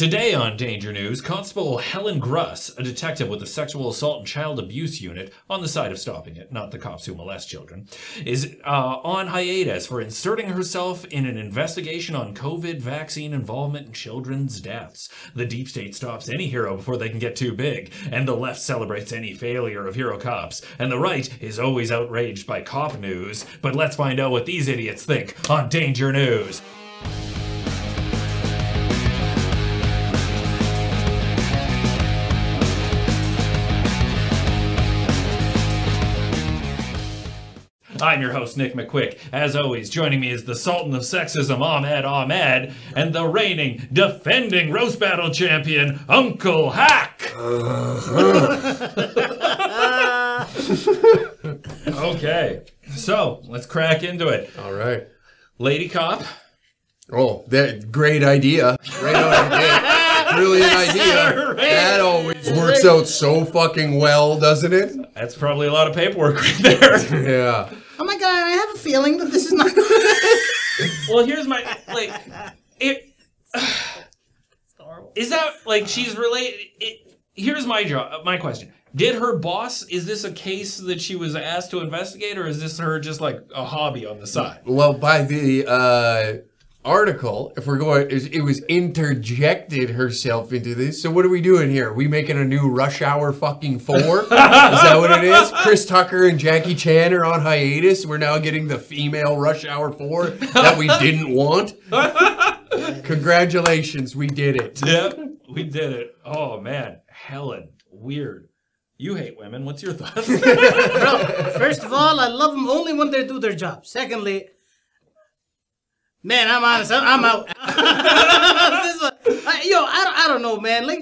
Today on Danger News, Constable Helen Grus, a detective with the Sexual Assault and Child Abuse Unit, on the side of stopping it, not the cops who molest children, is uh, on hiatus for inserting herself in an investigation on COVID vaccine involvement in children's deaths. The deep state stops any hero before they can get too big, and the left celebrates any failure of hero cops, and the right is always outraged by cop news. But let's find out what these idiots think on Danger News. I'm your host, Nick McQuik. As always, joining me is the Sultan of Sexism, Ahmed Ahmed, and the reigning, defending roast battle champion, Uncle Hack. okay, so let's crack into it. All right. Lady Cop, Oh, that great idea. Right out. Brilliant idea. That always works out so fucking well, doesn't it? that's probably a lot of paperwork right there. Yeah. Oh my god, I have a feeling that this is not going to. well, here's my, like, it. Is that like she's related? It, here's my job. My question: Did her boss? Is this a case that she was asked to investigate, or is this her just like a hobby on the side? Well, by the uh, article, if we're going, it it was interjected herself into this. So what are we doing here? Are we making a new Rush Hour fucking four? is that what it is? Chris Tucker and Jackie Chan are on hiatus. We're now getting the female Rush Hour four that we didn't want. Congratulations, we did it. Yep, we did it. Oh man, Helen, weird. You hate women. What's your thoughts? Bro, first of all, I love them only when they do their job. Secondly, man, I'm honest. I'm, I'm out. This is a- I- yo, I don't, I don't know, man. Like,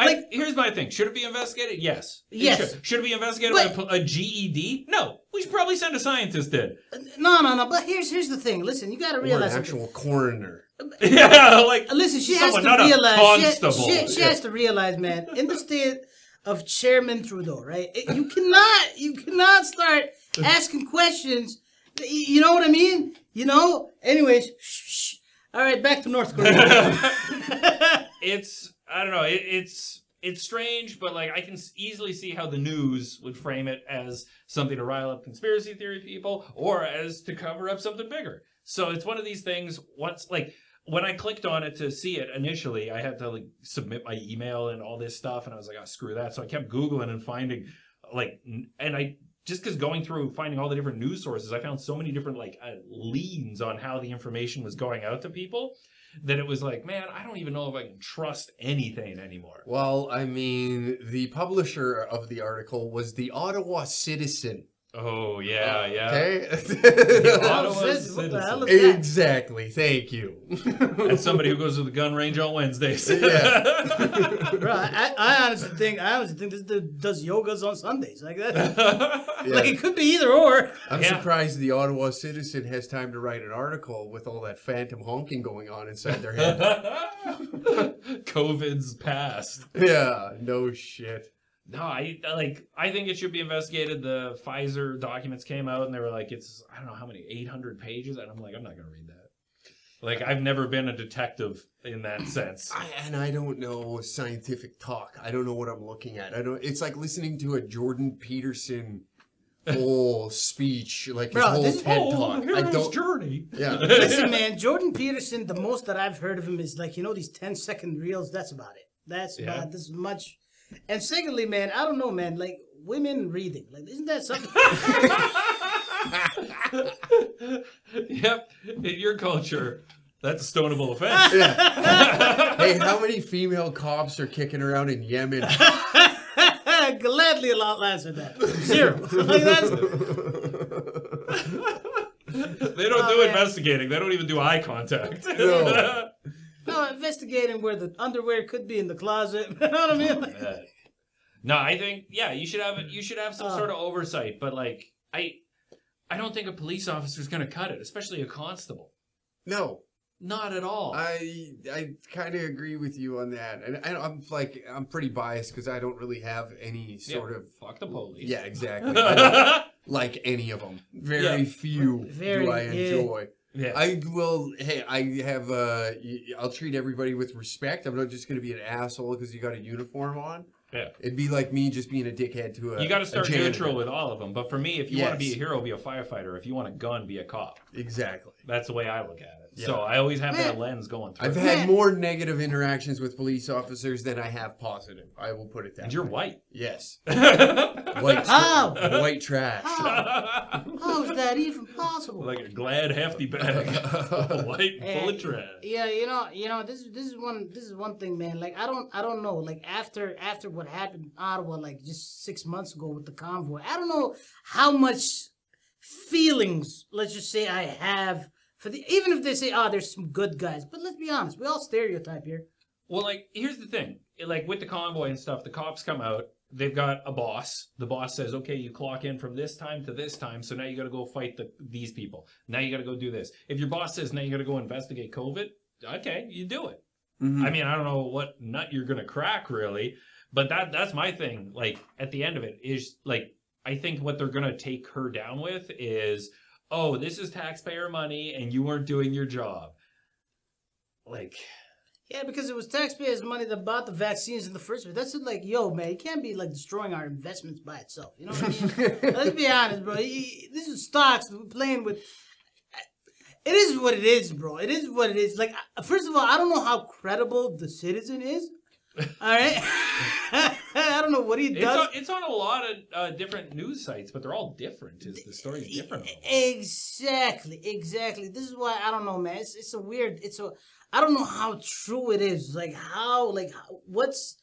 I, here's my thing. Should it be investigated? Yes. It Yes. Should, should it be investigated But- by a, a GED? No. We should probably send a scientist in. no, no, no. But here's here's the thing. Listen, you got to Or an realize. something. actual coroner. yeah, like Uh, Listen, she has to not a realize. She, constable. she, she has to realize, man. In the state of Chairman Trudeau, right? it- you cannot, you cannot start asking questions. You know what I mean? You know. Anyways, shh. All right, back to North Korea. it's I don't know. It, it's it's strange, but like I can easily see how the news would frame it as something to rile up conspiracy theory people, or as to cover up something bigger. So it's one of these things. Once like when I clicked on it to see it initially, I had to like submit my email and all this stuff, and I was like, oh, screw that. So I kept googling and finding like, and I just because going through finding all the different news sources, I found so many different like uh, leans on how the information was going out to people that it was like, man, I don't even know if I can trust anything anymore. Well, I mean, the publisher of the article was the Ottawa Citizen. Oh yeah, oh, yeah. Okay. Ottawa Sis, what the hell is citizen. that? exactly. Thank you. As somebody who goes to the gun range on Wednesdays. Yeah. Bro, I, I honestly think I honestly think this dude does yogas on Sundays like that. Yeah. Like it could be either or. I'm Yeah. surprised the Ottawa Citizen has time to write an article with all that phantom honking going on inside their head. COVID's past. yeah. No shit. No, I like. I think it should be investigated. The Pfizer documents came out, and they were like, "It's I don't know how many, eight hundred pages," and I'm like, I'm not gonna read that. Like, I've never been a detective in that sense. I, and I don't know scientific talk. I don't know what I'm looking at. I don't. It's like listening to a Jordan Peterson whole speech, like his Bro, whole this TED talk. I don't. journey. Yeah. Listen, man, Jordan Peterson, the most that I've heard of him is like, you know, these 10 second reels. That's about it. That's Yeah. about this much. And secondly, man, I don't know, man, like women reading. Like, isn't that something? yep, in your culture, that's a stonable offense. Yeah. hey, how many female cops are kicking around in Yemen? Gladly a lot less than that. Zero. Like, that's, they don't Oh, do man. investigating. They don't even do eye contact. No. No, investigating where the underwear could be in the closet. You know what I mean? Like, Yeah. no, I think yeah, you should have you should have some Uh. sort of oversight. But like, I I don't think a police officer is going to cut it, especially a constable. No, Not at all. I I kind of agree with you on that, and I, I'm like I'm pretty biased because I don't really have any Yeah, sort of fuck the police. yeah exactly like any of them. Very Yeah. few Very, do I enjoy. Yeah. I will. Hey, I have. Uh, I'll treat everybody with respect. I'm not just gonna be an asshole because you got a uniform on. Yeah. It'd be like me just being a dickhead to a. you got to start neutral with all of them. But for me, if you want to be a hero, be a firefighter. If you want a gun, be a cop. Exactly. That's the way I look at it. Yeah. So I always have that lens going through. I've it. had more negative interactions with police officers than I have positive. I will put it that. and you're white. Yes. White. How? Tra- white trash. How is that even possible? Like a glad hefty bag, of white full of Eh, trash. Yeah, you know, you know, this is this is one this is one thing, man. Like I don't I don't know. Like after after what happened in Ottawa, like just six months ago with the convoy, I don't know how much feelings, let's just say, I have for the even if they say, oh, there's some good guys, but let's be honest, we all stereotype here. Well, like here's the thing, like with the convoy and stuff, the cops come out. They've got a boss. The boss says, "Okay, you clock in from this time to this time. So now you got to go fight the these people. Now you got to go do this. If your boss says now you got to go investigate COVID, okay, you do it. Mhm. I mean, I don't know what nut you're gonna crack really, but that that's my thing. Like at the end of it is like I think what they're gonna take her down with is, oh, this is taxpayer money and you weren't doing your job. Like Yeah, because it was taxpayers' money that bought the vaccines in the first place. That's like, yo, man, it can't be like destroying our investments by itself. You know what I mean? Let's be honest, bro. This is stocks. We're playing with. It is what it is, bro. It is what it is. Like, first of all, I don't know how credible the citizen is. All right, I don't know what he it's does. on, it's on a lot of uh, different news sites, but they're all different. Is the story's different? Exactly, exactly. This is why I don't know, man. It's, it's a weird. It's a. I don't know how true it is. Like how, like how, what's.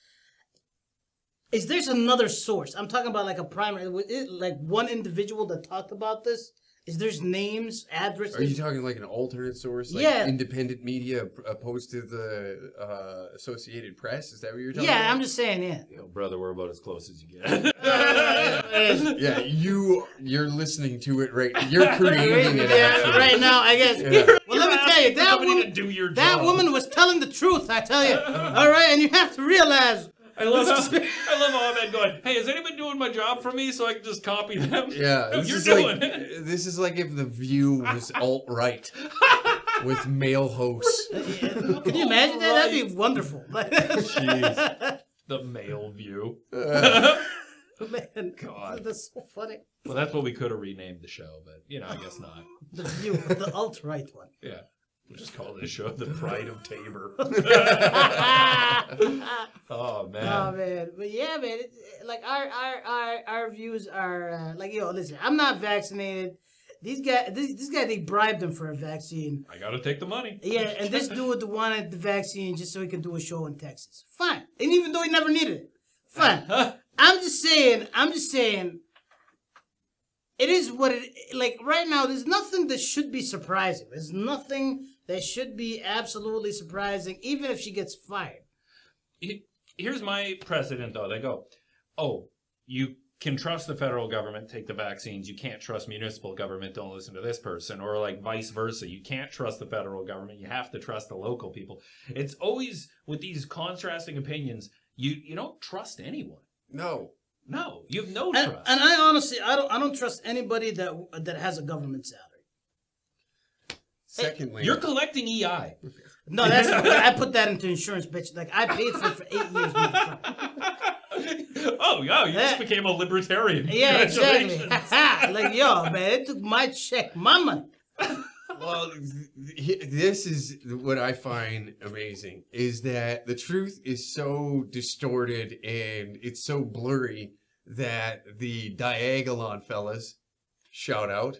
Is there's another source? I'm talking about like a primary, like one individual that talked about this. Is there's names, addresses? Are you talking like an alternate source, like Yeah. independent media opposed to the uh, Associated Press? Is that what you're talking yeah, about? I'm just saying. Yeah. Yo, brother, we're about as close as you get. Yeah, you you're listening to it right. You're creating it. yeah, right now, I guess. Yeah. Well, let me tell you, that woman, do your that job. woman was telling the truth. I tell you. All right, and you have to realize. I love how I love how Ahmed going. Hey, is anyone doing my job for me so I can just copy them? Yeah, No, this you're is doing like it. this is like if the View was alt right with male hosts. Can you imagine that? That'd be wonderful. Jeez. The male view. Uh, Man, God. that's so funny. Well, that's what we could have renamed the show, but you know, I guess not. The view, the alt right one. Yeah. We'll just call this show The Pride of Tabor. oh man. Oh man, but yeah, man. It's, like our our our our views are uh, like yo. Listen, I'm not vaccinated. These guys, this, this guy, they bribed him for a vaccine. I gotta take the money. Yeah, and this dude wanted the vaccine just so he could do a show in Texas. Fine, and even though he never needed it, fine. I'm just saying. I'm just saying. It is what it like right now. There's nothing that should be surprising. There's nothing that should be absolutely surprising, even if she gets fired. Here's my precedent though. They go, oh, you can trust the federal government, take the vaccines. You can't trust municipal government, don't listen to this person. Or like vice versa. You can't trust the federal government. You have to trust the local people. It's always with these contrasting opinions, you, you don't trust anyone. no, No, you have no And, trust. and I honestly, I don't, I don't trust anybody that that has a government salary. Secondly, You're collecting EI. No, that's I put that into insurance, bitch. Like I paid for it for eight years. oh, yeah, you just became a libertarian. Yeah, exactly. Like yo, man, it took my check, my money. Well, this is what I find amazing is that the truth is so distorted and it's so blurry that the Diagolon fellas shout out.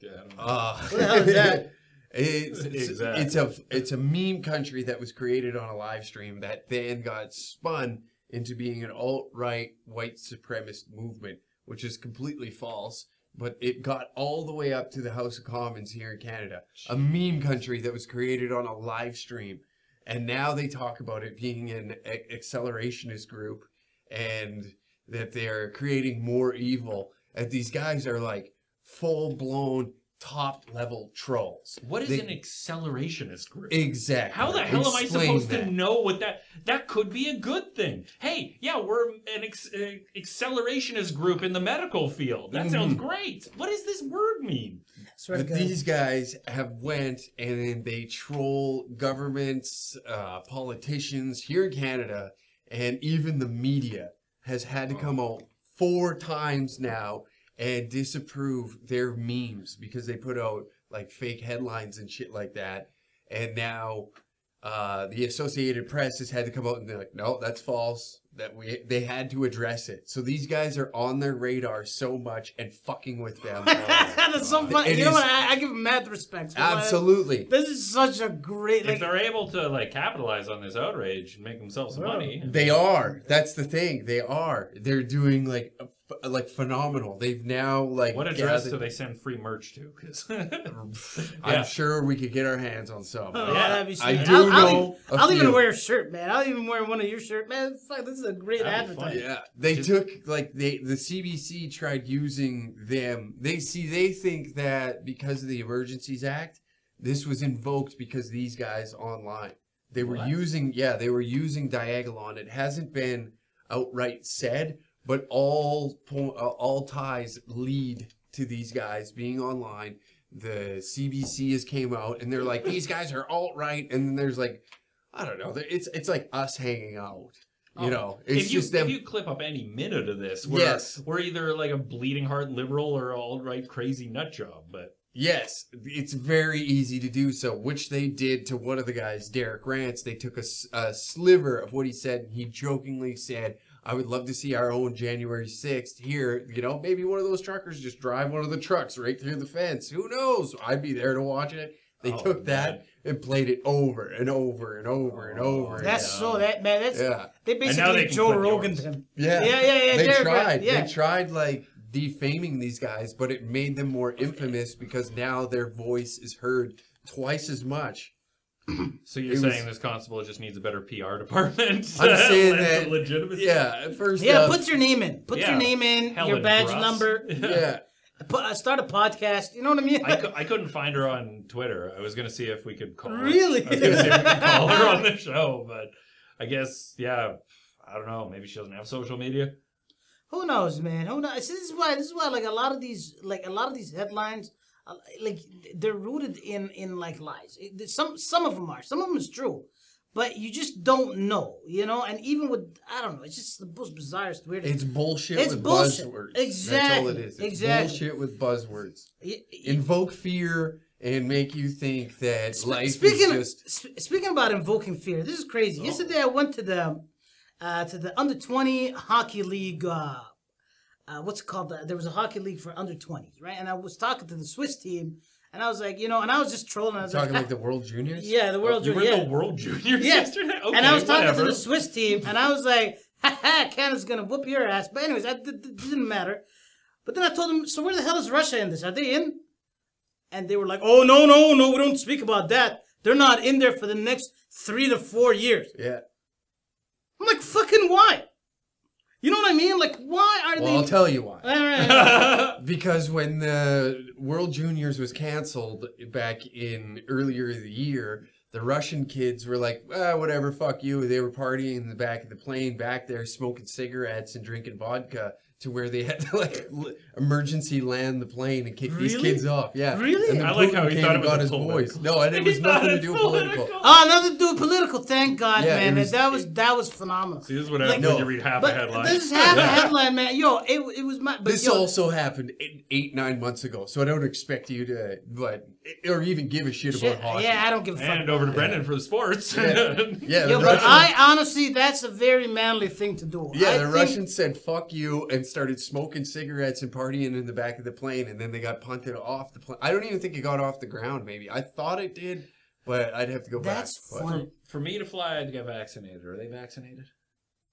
Yeah, I don't know. Uh, What the hell is that? It's, it's, Exactly. it's a it's a meme country that was created on a live stream that then got spun into being an alt right white supremacist movement, which is completely false. But it got all the way up to the House of Commons here in Canada, a meme country that was created on a live stream, and now they talk about it being an accelerationist group, and that they're creating more evil. And these guys are like full blown top level trolls. What is They- an accelerationist group? Exactly. How the hell am I Explain supposed to know what that? That could be a good thing. Hey, yeah, we're an ex, uh, accelerationist group in the medical field. That sounds Mm-hmm. great. What does this word mean? Swear But these guys have went and then they troll governments, uh, politicians here in Canada, and even the media has had to come out four times now and disapprove their memes because they put out like fake headlines and shit like that. And now uh, the Associated Press has had to come out and be like, no, that's false. That we they had to address it. So these guys are on their radar so much and fucking with them. That's so funny. It you know is- what? I, I give them mad respect. for what- Absolutely. This is such a great. if Like, they're able to like capitalize on this outrage and make themselves some money, They are. That's the thing. They are. They're doing like a f- like phenomenal. They've now like what address gathered- do they send free merch to? 'Cause- I'm sure we could get our hands on some. Oh, Yeah. that'd be sweet. I do I'll, I'll know even, a I'll even wear a shirt, man. I'll even wear one of your shirt, man. Fuck, this is a great advertisement. Yeah, they Just- took like they the CBC tried using them. They see they think that because of the Emergencies Act, this was invoked because these guys online. They were What? using yeah, they were using Diagolon. It hasn't been outright said, but all po- uh, all ties lead to these guys being online. The CBC has came out and they're like these guys are alt right, and then there's like I don't know. It's it's like us hanging out. You Oh, know, it's if you just them. if you clip up any minute of this, we're, Yes. we're either like a bleeding heart liberal or alt right crazy nut job. But Yes, it's very easy to do so, which they did to one of the guys, Derek Rance. They took a sliver of what he said, and he jokingly said, I would love to see our own January 6th here. You know, maybe one of those truckers just drive one of the trucks right through the fence. Who knows? I'd be there to watch it. They Oh, took that man. and played it over and over and over and over. That's Yeah. so that man. That's yeah. they basically they Joe clip Rogan yours. him. Yeah. Yeah, yeah, yeah. They Derek tried. Yeah. They tried like defaming these guys, but it made them more infamous because now their voice is heard twice as much. So you're It was- saying this constable just needs a better PR department? I'm saying that- some legitimacy. Yeah, at first. Yeah, uh, put your name in. Put Yeah. your name in. Helen your badge Grus. number. yeah. Put, uh, start a podcast. You know what I mean? I, cou- I couldn't find her on Twitter. I was gonna see if we could call. her. Really? I was gonna see if we could call her on the show, but I guess yeah. I don't know. Maybe she doesn't have social media. Who knows, man? Who knows? See, this is why. This is why, like a lot of these, like a lot of these headlines, like they're rooted in in like lies. It- some some of them are. Some of them is true, but you just don't know, you know. And even with I don't know, it's just the most bizarrest, weirdest. It's bullshit It's with bullshit. buzzwords. That's all it Exactly. It's Exactly. bullshit with buzzwords. Y- y- Invoke fear and make you think that Sp- life speaking is just. sp- speaking about invoking fear, this is crazy. Oh. Yesterday, I went to the uh, to the under twenty hockey league. Uh, uh, what's it called? There was a hockey league for under twenties, right? And I was talking to the Swiss team, and I was like, you know, and I was just trolling. I was Talking like, like the World Juniors? yeah, the World juniors. You were Yeah. the World Juniors Yeah. yesterday. Okay, and I was talking whatever. to the Swiss team, and I was like, "Ha ha, Canada's gonna whoop your ass." But anyways, that didn't matter. But then I told them, "So where the hell is Russia in this? Are they in?" And they were like, "Oh no, no, no, we don't speak about that. They're not in there for the next three to four years." Yeah. I'm like, "Fucking why?" You know what I mean? Like, why are they. Well, I'll tell you why. All right. Because when the World Juniors was canceled back in earlier the year, the Russian kids were like, ah, whatever, fuck you. They were partying in the back of the plane back there, smoking cigarettes and drinking vodka to where they had to like emergency land the plane and kick these kids off. Yeah. Really? And then I like Putin how he came thought and it was his political- boys. No, it was He nothing to do with political. oh, nothing to do with political. Thank God, Yeah, man. was- that was that was phenomenal. See, this is what Like- happens when you read half a But headline. this is half a headline, man. Yo, it, it was my. But This yo, also happened eight nine months ago, so I don't expect you to, but or even give a shit, shit, about hockey. yeah, I don't give a fuck. Hand over to Brendan for the sports. Yeah, yeah. Yo, but I honestly, that's a very manly thing to do. yeah, I the think- Russians said "fuck you" and started smoking cigarettes and partying in the back of the plane, and then they got punted off the plane. I don't even think it got off the ground. Maybe I thought it did, but I'd have to go That's back. but- fun. for me to fly, I had to get vaccinated. Are they vaccinated?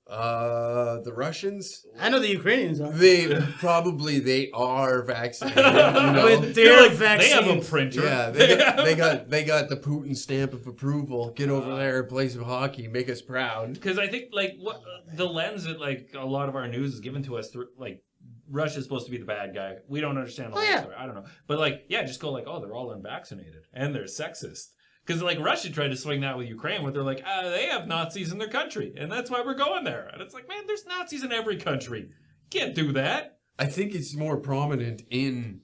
Uh, the Russians, I know the Ukrainians are. they probably they are vaccinated. You know? With They're their like, they have a printer. Yeah, they got, they got they got the Putin stamp of approval. Get over there play some hockey, make us proud. because I think like what the lens that like a lot of our news is given to us through like Russia's supposed to be the bad guy. We don't understand the Oh, whole yeah. story. I don't know, but like yeah, just go like oh they're all unvaccinated and they're sexist. Because like Russia tried to swing that with Ukraine, where they're like, ah, they have Nazis in their country, and that's why we're going there. And it's like, man, there's Nazis in every country. Can't do that. I think it's more prominent in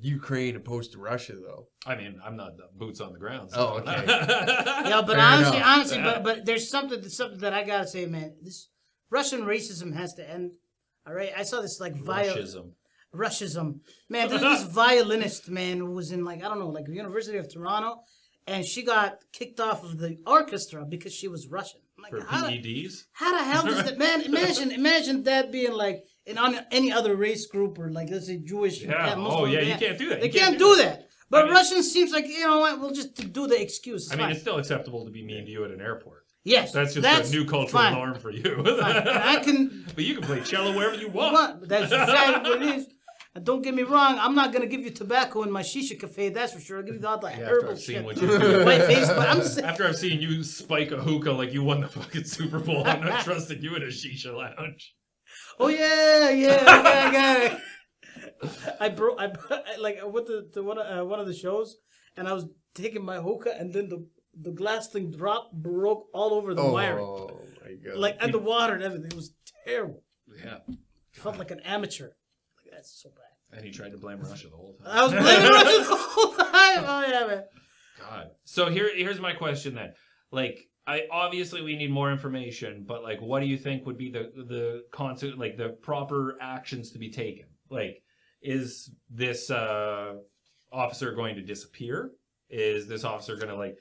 Ukraine opposed to Russia, though. I mean, I'm not the boots on the ground. Oh, okay. Yeah, but Fair honestly, enough. honestly, but but there's something something that I gotta say, man. This Russian racism has to end. All right, I saw this like viol Russism. Russism. Man, there's this violinist man who was in like I don't know, like the University of Toronto, and she got kicked off of the orchestra because she was Russian. I'm like, For how, the- PEDs? how the hell does that man? Imagine, imagine that being like in on any other race group or like let's say Jewish. Yeah. Muslim, Oh, yeah, you can't do that. They You can't, do that. But I mean- Russians seems like you know what? We'll just do the excuse. It's I mean, fine. it's still acceptable to be mean to you at an airport. yes, That's just a new cultural fine. norm for you. I can but you can play cello wherever you want. What? That's exactly what it is. And don't get me wrong, I'm not gonna give you tobacco in my shisha cafe. That's for sure. I'll give you all the after herbal I've seen shit. what you do. my face, but I'm saying, After I've seen you spike a hookah like you won the fucking Super Bowl, I'm not trusting you in a shisha lounge. oh yeah, yeah, I got, I it. I broke, I, like I went to, to one, of, uh, one of the shows, and I was taking my hookah, and then the the glass thing dropped, broke all over the wiring, Oh my god! like and the water and everything. It was terrible. Yeah. felt like an amateur. Like, that's so bad. And he tried to blame Russia the whole time. I was blaming Russia the whole time. Oh yeah, man. God. So here, here's my question then. Like, I obviously we need more information, but like, what do you think would be the the concert, like the proper actions to be taken? Like, is this uh, officer going to disappear? Is this officer going to like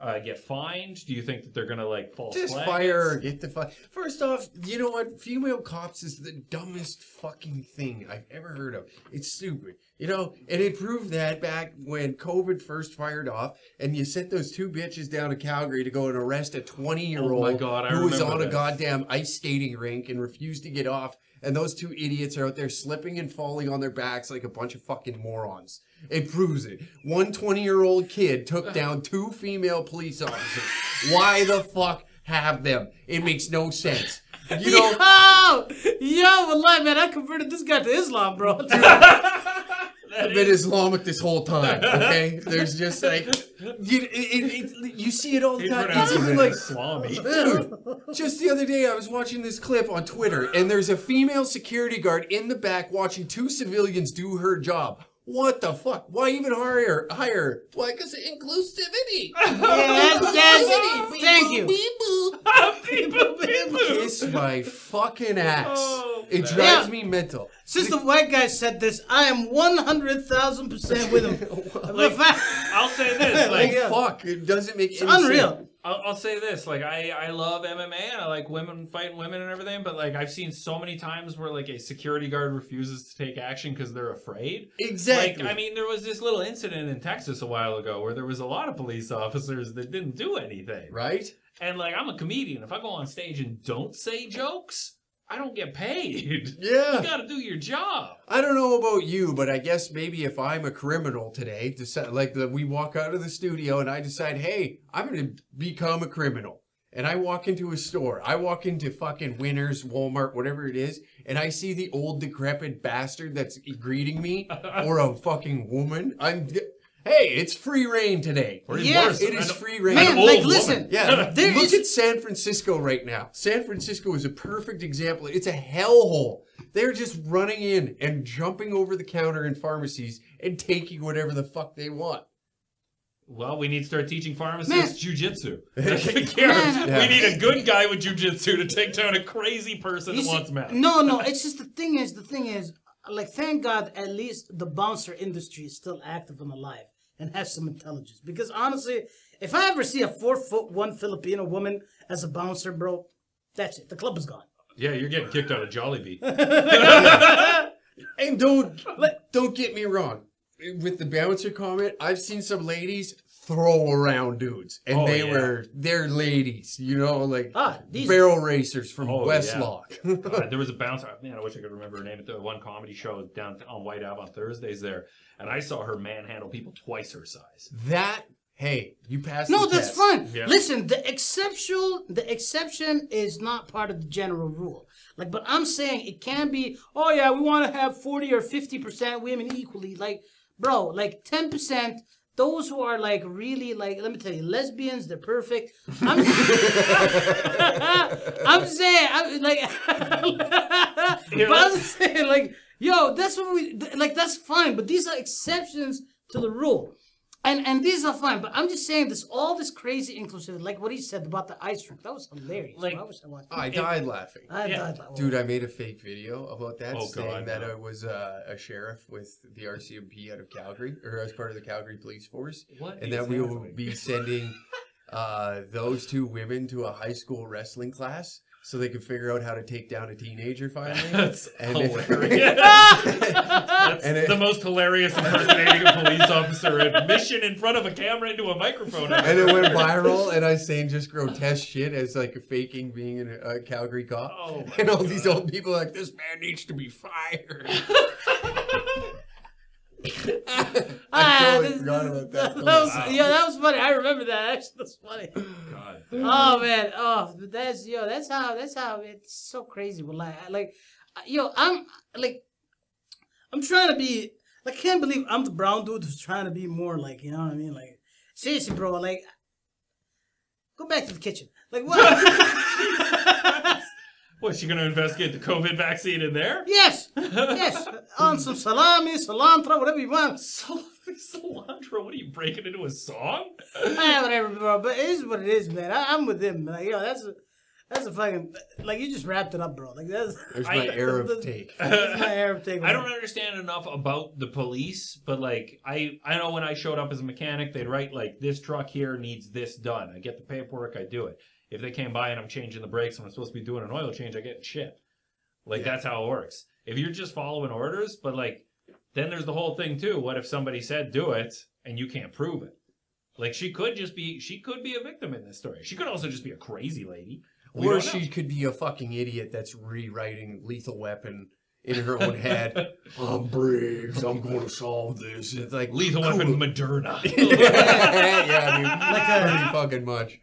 uh, get fined? Do you think that they're going to like false Just flag fire, get the fire. First off, you know what? Female cops is the dumbest fucking thing I've ever heard of. It's stupid, you know. And it proved that back when COVID first fired off, and you sent those two bitches down to Calgary to go and arrest a twenty-year-old Oh my God, I who was on a goddamn ice skating rink and refused to get off. And those two idiots are out there slipping and falling on their backs like a bunch of fucking morons. It proves it. One 20 year old kid took down two female police officers. Why the fuck have them? It makes no sense. You know, yo, yo, wallahi, man, I converted this guy to Islam, bro. I've been Islamic this whole time, okay? There's just like, you, it, it, it- you see it all the time. It's even like, Islami. Dude, just the other day I was watching this clip on Twitter and there's a female security guard in the back watching two civilians do her job. What the fuck? Why even hire hire? Why? Because of inclusivity. Yeah, that's, that's, thank you. People, people. Kiss my fucking ass. Oh, it man. drives Yeah. me mental. Since the white guy said this, I am 100,000% with him. Look, If I- I'll say this, like, Yeah. Fuck, it doesn't make it's any sense. unreal. I'll, I'll say this, like I, I love MMA and I like women fighting women and everything, but like I've seen so many times where like a security guard refuses to take action because they're afraid. Exactly. Like I mean, there was this little incident in Texas a while ago where there was a lot of police officers that didn't do anything. right? And like I'm a comedian, if I go on stage and don't say jokes, I don't get paid. Yeah. You got to do your job. I don't know about you, but I guess maybe if I'm a criminal today, decide, like the, we walk out of the studio and I decide, hey, I'm going to become a criminal. And I walk into a store. I walk into fucking Winners, Walmart, whatever it is, and I see the old decrepit bastard that's greeting me or a fucking woman. I'm, hey, it's free reign today. Or Yeah, worse, It is an- free reign. Man, old like, woman. listen. Yeah, There look is- at San Francisco right now. San Francisco is a perfect example. It's a hellhole. They're just running in and jumping over the counter in pharmacies and taking whatever the fuck they want. Well, we need to start teaching pharmacists jujitsu. we need a good guy with jujitsu to take down a crazy person You that see- wants meth. No, no, it's just the thing is, the thing is, like, thank God at least the bouncer industry is still active and alive and have some intelligence. Because honestly, if I ever see a four foot one Filipino woman as a bouncer, bro, that's it. The club is gone. Yeah, you're getting kicked out of Jollibee. And don't don't get me wrong. With the bouncer comment, I've seen some ladies throw around dudes, and Oh, they yeah. were they're ladies, you know, like Ah, these- barrel racers from Oh, yeah. Westlock. Uh, there was a bouncer. Man, I wish I could remember her name. At the one comedy show down on Whyte Ave on Thursdays there, and I saw her manhandle people twice her size. that hey, you passed. No, the that's test. fine. Yeah. Listen, the exception, the exception is not part of the general rule. Like, but I'm saying it can be. Oh yeah, we want to have forty or fifty percent women equally. Like, bro, like ten percent. Those who are like really like, let me tell you, lesbians, they're perfect. I'm, I'm saying, I'm like, but I'm saying like, Yo, that's what we like. That's fine, but these are exceptions to the rule, and and these are fine. But I'm just saying this all this crazy inclusivity, like what he said about the ice rink. That was hilarious. Like- I wish I watched. I died laughing. I Yeah. died like- Dude, I made a fake video about that Oh, saying God, that no. I was uh, a sheriff with the RCMP out of Calgary, or as part of the Calgary Police Force, What and is that we will be sending uh, those two women to a high school wrestling class so they could figure out how to take down a teenager finally. That's And hilarious. That's And it- the most hilarious impersonating a police officer admission in front of a camera into a microphone. And it went viral, and I was saying just grotesque shit as like faking being an- a Calgary cop. Oh and all these old people are like, this man needs to be fired. I totally this- forgot about that. that was, Wow. Yeah, that was funny. I remember that. Actually, that's funny. God. oh man, oh, but that's yo, that's how that's how it's so crazy. But like, like, yo, I'm like, I'm trying to be. I can't believe I'm the brown dude who's trying to be more like, you know what I mean? Like, seriously, bro. Like, go back to the kitchen. Like, what? What's she gonna investigate the COVID vaccine in there? yes, yes, on some salami, cilantro, whatever you want. Sal- Cilantro, what are you breaking into a song? Ah, whatever, bro. But it is what it is, man. I, I'm with him. Like, yo, that's a, that's a fucking, like, you just wrapped it up, bro. Like, that's, There's I- my Arab take. that's my Arab take. I don't understand enough about the police, but like I I know when I showed up as a mechanic, they'd write like this truck here needs this done. I get the paperwork, I do it. If they came by and I'm changing the brakes and I'm supposed to be doing an oil change, I get shit. Like Yeah. that's how it works. If you're just following orders, but like then there's the whole thing too. What if somebody said do it and you can't prove it? Like she could just be she could be a victim in this story. She could also just be a crazy lady. We Or she could be a fucking idiot that's rewriting Lethal Weapon in her own head. I'm Briggs. I'm going to solve this. It's like Lethal cool. Weapon Moderna. yeah, dude. Like Like a- pretty fucking much.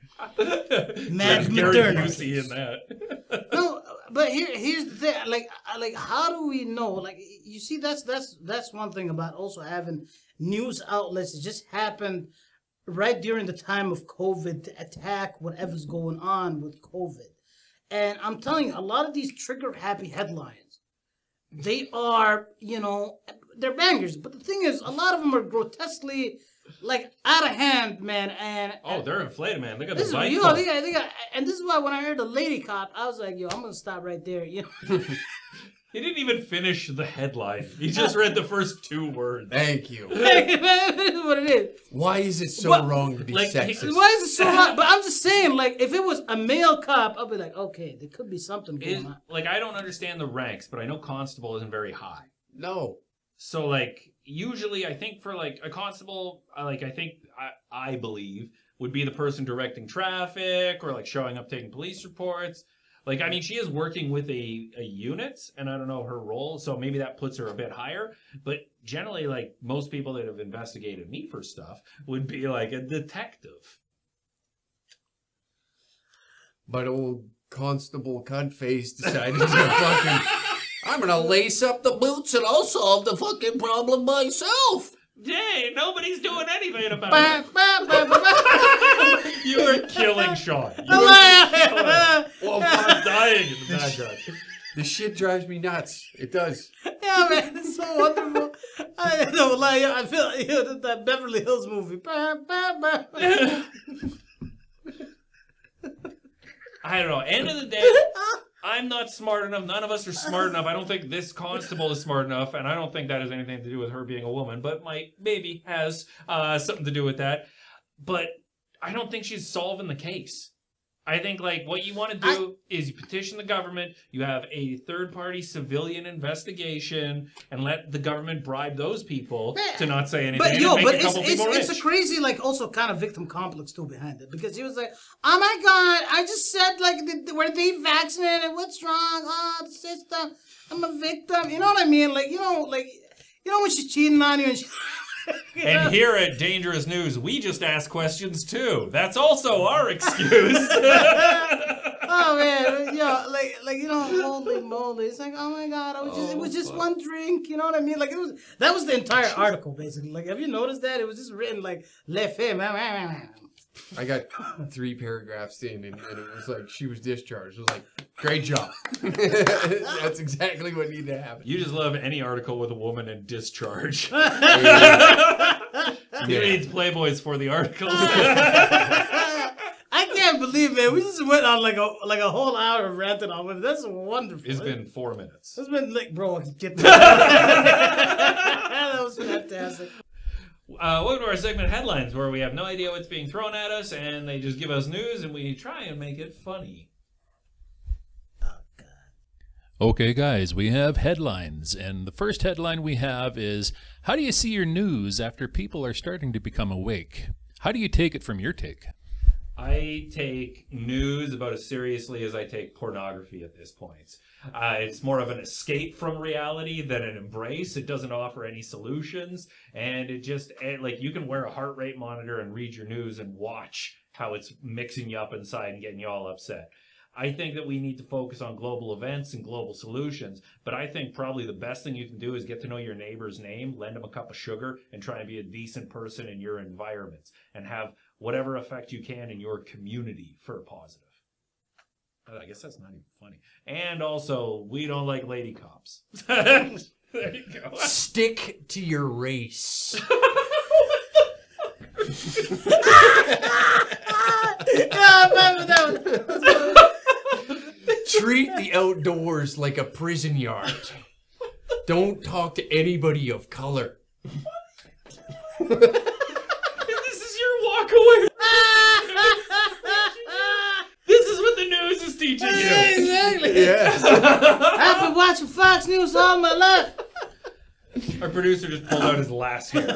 Mad There's Gary Moderna. Busey in that. no, but here, here's the thing. Like, like, how do we know? Like, you see, that's that's that's one thing about also having news outlets. It just happened right during the time of COVID to attack whatever's going on with COVID. And I'm telling you, a lot of these trigger happy headlines, they are, you know, they're bangers. But the thing is, a lot of them are grotesquely, like, out of hand, man. And Oh, they're inflated, man. Look at this the is you know, they got, they got, and this is why when I heard the lady cop, I was like, yo, I'm gonna stop right there. You know, He didn't even finish the headline. He just read the first two words. Thank you. this is what it is. Why is it so What- wrong to be like, sexist? Why is it so hot? But I'm just saying, like, if it was a male cop, I'd be like, okay, there could be something going Is, on. like I don't understand the ranks, but I know constable isn't very high. No. So like usually, I think for like a constable, I like I think I, I believe would be the person directing traffic or like showing up, taking police reports. Like I mean, she is working with a, a unit, and I don't know her role, so maybe that puts her a bit higher. But generally, like most people that have investigated me for stuff would be like a detective. But old Constable Cutface decided to fucking. I'm gonna lace up the boots and I'll solve the fucking problem myself. Yay! Nobody's doing anything about it. bah, bah, bah, bah. You are killing Sean. You are like, killing him. Well, I'm dying in the this shit drives me nuts. It does. yeah, man, it's so wonderful. I don't lie, I feel like you know, that Beverly Hills movie. Bah, bah, bah. I don't know. End of the day, I'm not smart enough. None of us are smart enough. I don't think this constable is smart enough, and I don't think that has anything to do with her being a woman, but might maybe has uh, something to do with that. But I don't think she's solving the case. I think like what you want to do is you petition the government, you have a third party civilian investigation, and let the government bribe those people to not say anything But yo, but it's, it's, it's rich. a crazy, like, also kind of victim complex too behind it because he was like, "Oh my god, I just said like, th- were they vaccinated? What's wrong? Oh, the system. I'm a victim. You know what I mean? Like, you know, like, you know when she's cheating on you and she. And here at Dangerous News, we just ask questions too. That's also our excuse. oh man, yo, like, like you know, holy moly! It's like, oh my god, I was just, it was Oh, just fuck. one drink. You know what I mean? Like, it was that was the entire article basically. Like, have you noticed that? It was just written like, "Le femme." I got three paragraphs in, and, and it was like she was discharged. It was like, great job. That's exactly what needed to happen. You just love any article with a woman in discharge. Yeah. He reads Playboys for the articles. I can't believe, man. We just went on like a like a whole hour of ranting on women. That's wonderful. it's been four minutes. It's been like, bro, get that. that was fantastic. Uh, welcome to our segment headlines, where we have no idea what's being thrown at us, and they just give us news, and we try and make it funny. Okay, guys, we have headlines. And the first headline we have is How do you see your news after people are starting to become awake? How do you take it from your take? I take news about as seriously as I take pornography at this point. Uh, it's more of an escape from reality than an embrace. It doesn't offer any solutions, and it just eh, like you can wear a heart rate monitor and read your news and watch how it's mixing you up inside and getting you all upset. I think that we need to focus on global events and global solutions, but I think probably the best thing you can do is get to know your neighbor's name, lend them a cup of sugar, and try and be a decent person in your environment and have whatever effect you can in your community for a positive. Uh, I guess that's not even funny. And also, we don't like lady cops. there you go. Stick to your race. Yeah, I remember that one. Treat the outdoors like a prison yard. Don't talk to anybody of color. And this is your walk away. This is what the news is teaching you. exactly. Yes. I've been watching Fox News all my life. Our producer just pulled out his last hair.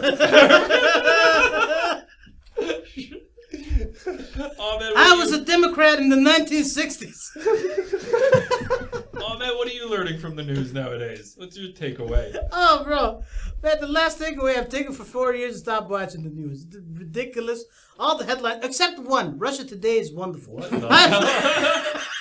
oh man, I was you, a Democrat in the 1960s. oh man, what are you learning from the news nowadays? What's your takeaway? Oh, bro. Man, the last takeaway I've taken for four years is stop watching the news. It's ridiculous. All the headlines, except one. Russia Today is wonderful.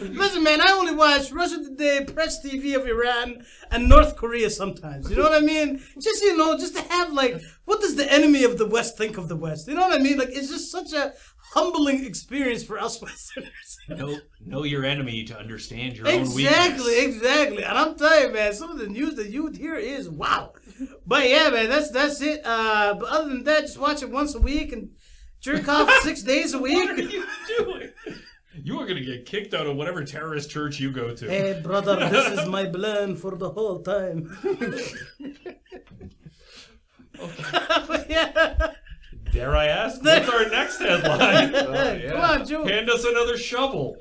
Listen, man, I only watch Russia Today, Press TV of Iran, and North Korea sometimes. You know what I mean? Just, you know, just to have, like, what does the enemy of the West think of the West? You know what I mean? Like, it's just such a humbling experience for us Westerners. know, know your enemy to understand your own Exactly, weakness. exactly. And I'm telling you, man, some of the news that you hear is wow. But yeah, man, that's that's it. Uh, but other than that, just watch it once a week and jerk off six days a week. What are you doing? You are gonna get kicked out of whatever terrorist church you go to. Hey, brother, this is my plan for the whole time. yeah. Dare I ask? What's our next headline? Come on, Joe. Hand us another shovel.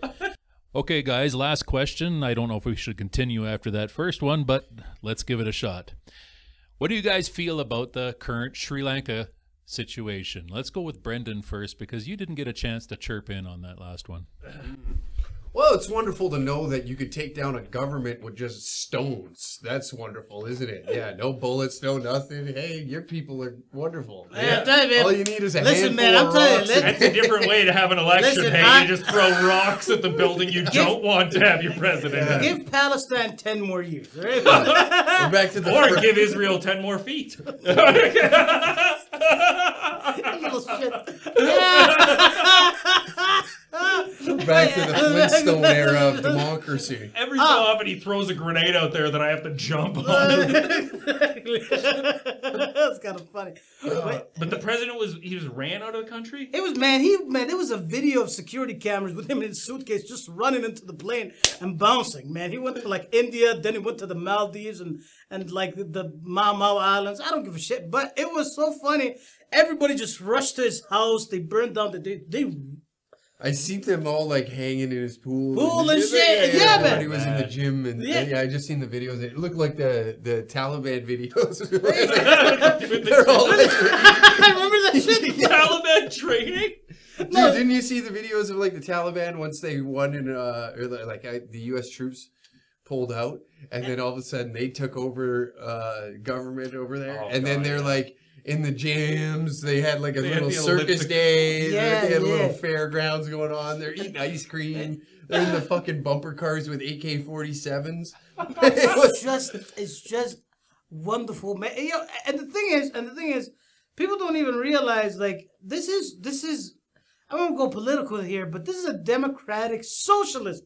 Okay, guys, last question. I don't know if we should continue after that first one, but let's give it a shot. What do you guys feel about the current Sri Lanka situation? Let's go with Brendan first because you didn't get a chance to chirp in on that last one. Well, it's wonderful to know that you could take down a government with just stones. That's wonderful, isn't it? Yeah, no bullets, no nothing. Hey, your people are wonderful. Yeah, I'm telling you, man. All you need is a Listen, handful man, I'm of telling you, rocks. let- That's a different way to have an election. Listen, hey, I- you just throw rocks at the building you don't want to have your president in. Give Palestine 10 more years, all right? We're back to the Or fir- give Israel 10 more feet. Little shit. back to the Flintstone era of democracy. Every ah. so often he throws a grenade out there that I have to jump on. That's kind of funny. But uh, But the president was, he just ran out of the country? it was man, he man, there was a video of security cameras with him in his suitcase just running into the plane and bouncing. Man, he went to like India, then he went to the Maldives and and like the, the Mau Mau Islands. I don't give a shit, but it was so funny. Everybody just rushed to his house. They burned down the they, they I seen them all like hanging in his pool. Pool and shit. Yeah, when man. He was in the gym and Yeah. yeah, I just seen the videos. It looked like the the Taliban videos. They're all like, I remember that shit. Taliban training? Dude, didn't you see the videos of like the Taliban once they won in uh or like uh, the U.S. troops pulled out and then all of a sudden they took over uh government over there Oh, and then they're yeah. like in the gyms. They had like a They little circus elliptic- days Yeah, they had yeah. little fairgrounds going on. They're eating ice cream. They're in the fucking bumper cars with AK-47s it it's was just it's just wonderful, man. And, you know, and the thing is, and the thing is, people don't even realize like this is this is I won't go political here, but this is a democratic socialist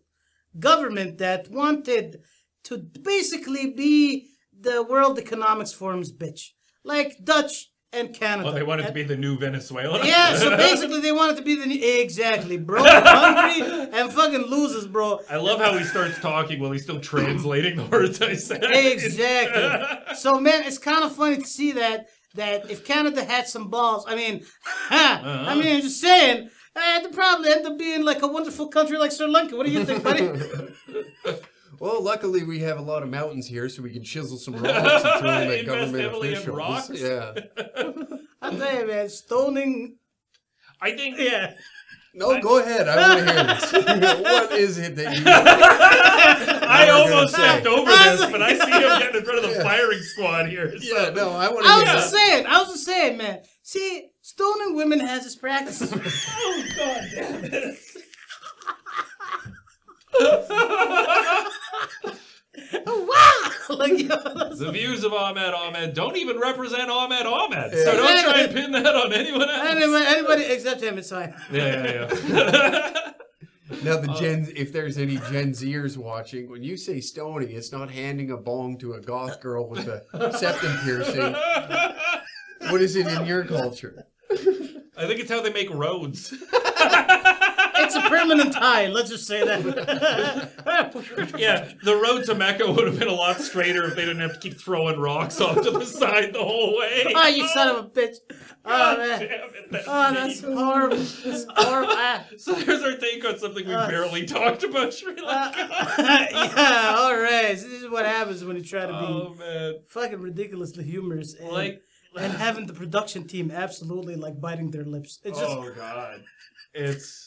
government that wanted to basically be the World Economics Forum's bitch, like Dutch and Canada. Well, they wanted to be the new Venezuela. Yeah, so basically they wanted to be the new- exactly, bro. Hungry and fucking losers, bro. I love how he starts talking while he's still translating the words I said. Exactly. So man, it's kind of funny to see that that if Canada had some balls, I mean, I mean, I'm just saying, uh, they'd probably end up being like a wonderful country like Sri Lanka. What do you think, buddy? Well, luckily we have a lot of mountains here, so we can chisel some rocks and throw them at government officials. rocks. Yeah. I tell you, man, stoning. I think Yeah. No, go ahead. I want to hear this. what is it that you? I What was I almost gonna stepped over this, but I see him getting in front of the Yeah. firing squad here. So. Yeah, no, I want to. I was just saying. I was just saying, man. See, stoning women has its practices. Oh god damn it. Wow! like, yo, The views of Ahmed Ahmed don't even represent Ahmed Ahmed, so don't try and pin that on anyone else. anybody, anybody except him, it's fine. Yeah, yeah, yeah. Now the uh, Gen, if there's any Gen Zers watching, when you say stony, it's not handing a bong to a goth girl with a septum piercing. What is it in your culture? I think it's how they make roads. It's a permanent tie. Let's just say that. Yeah, the road to Mecca would have been a lot straighter if they didn't have to keep throwing rocks off to the side the whole way. Oh, you son of a bitch. Oh, God man. damn it, that's Oh, that's mean. horrible. That's horrible. Ah. So there's our take on something we Uh, barely talked about Sri Uh, Lanka. yeah, all right. So this is what happens when you try to be oh man, fucking ridiculously humorous and, like, and having the production team absolutely like biting their lips. It's just oh god, it's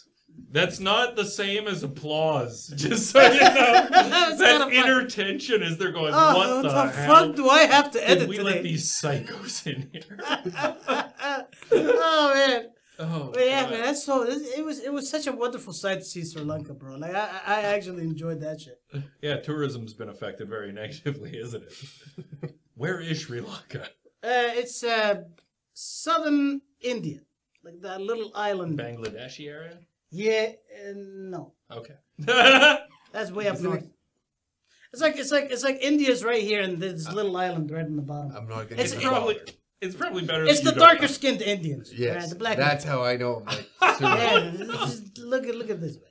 that's not the same as applause. Just so you know, It's that kinda inner tension is they're going, oh, what, the, hell? fuck do I have to Did edit we today? let these psychos in here? oh man. Oh, But yeah, God. man, that's so. It was it was such a wonderful sight to see Sri Lanka, bro. Like I I I actually enjoyed that shit. Yeah, tourism's been affected very negatively, isn't it? Where is Sri Lanka? Uh, it's uh, southern India, like that little island. Bangladeshi area? Yeah, uh, no, Okay. that's way up north. It's like it's like it's like India's right here, and there's this little island right in the bottom. I'm not gonna. It's even probably bother. it's probably better. It's that the you don't- darker skinned Indians. Yes, right, the black. that's how I know. Like, Yeah, just look at look at this way.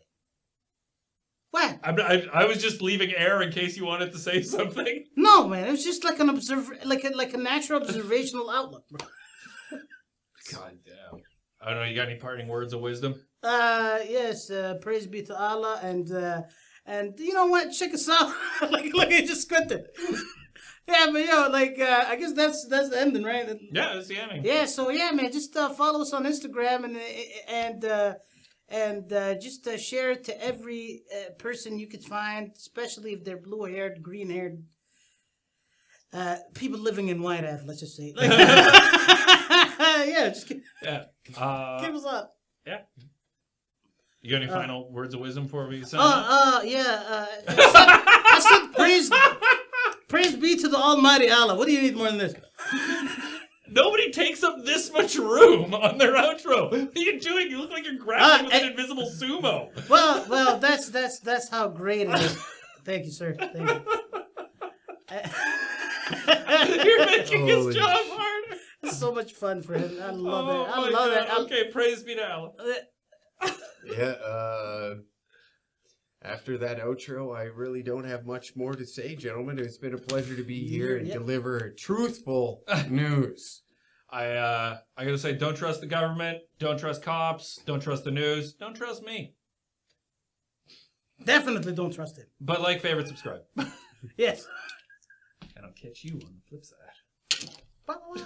What? I'm, I, I was just leaving air in case you wanted to say something. No, man. It was just like an observe, like a like a natural observational outlook, bro. God damn. I don't know. You got any parting words of wisdom? Uh, yes. Uh, praise be to Allah, and uh, and you know what? Check us out. like, look, he just squinted. yeah, but yo, like, uh, I guess that's that's the ending, right? Yeah, that's the ending. Yeah. So yeah, man, just uh, follow us on Instagram and and uh, and uh, just uh, share it to every uh, person you could find, especially if they're blue haired, green haired. Uh, people living in Whyte Ave, let's just say. Like, yeah, just keep, Yeah. Uh, keep us up. Yeah. You got any uh, final words of wisdom for me? sign Uh, uh, yeah. Uh, I said praise, praise be to the Almighty Allah. What do you need more than this? Nobody takes up this much room on their outro. What are you doing? You look like you're grappling Uh, with an eh. invisible sumo. Well, well, that's that's that's how great it is. Thank you, sir. Thank you. You're making his job harder. It's so much fun for him. I love oh it. I love God. it. I- Okay, praise be to Allah. yeah. Uh, after that outro, I really don't have much more to say, gentlemen. It's been a pleasure to be here and Yep. deliver truthful news. I uh I gotta say, don't trust the government, don't trust cops, don't trust the news, don't trust me. Definitely don't trust it. But like, favorite, subscribe. Yes. and I'll catch you on the flip side. Bye-bye.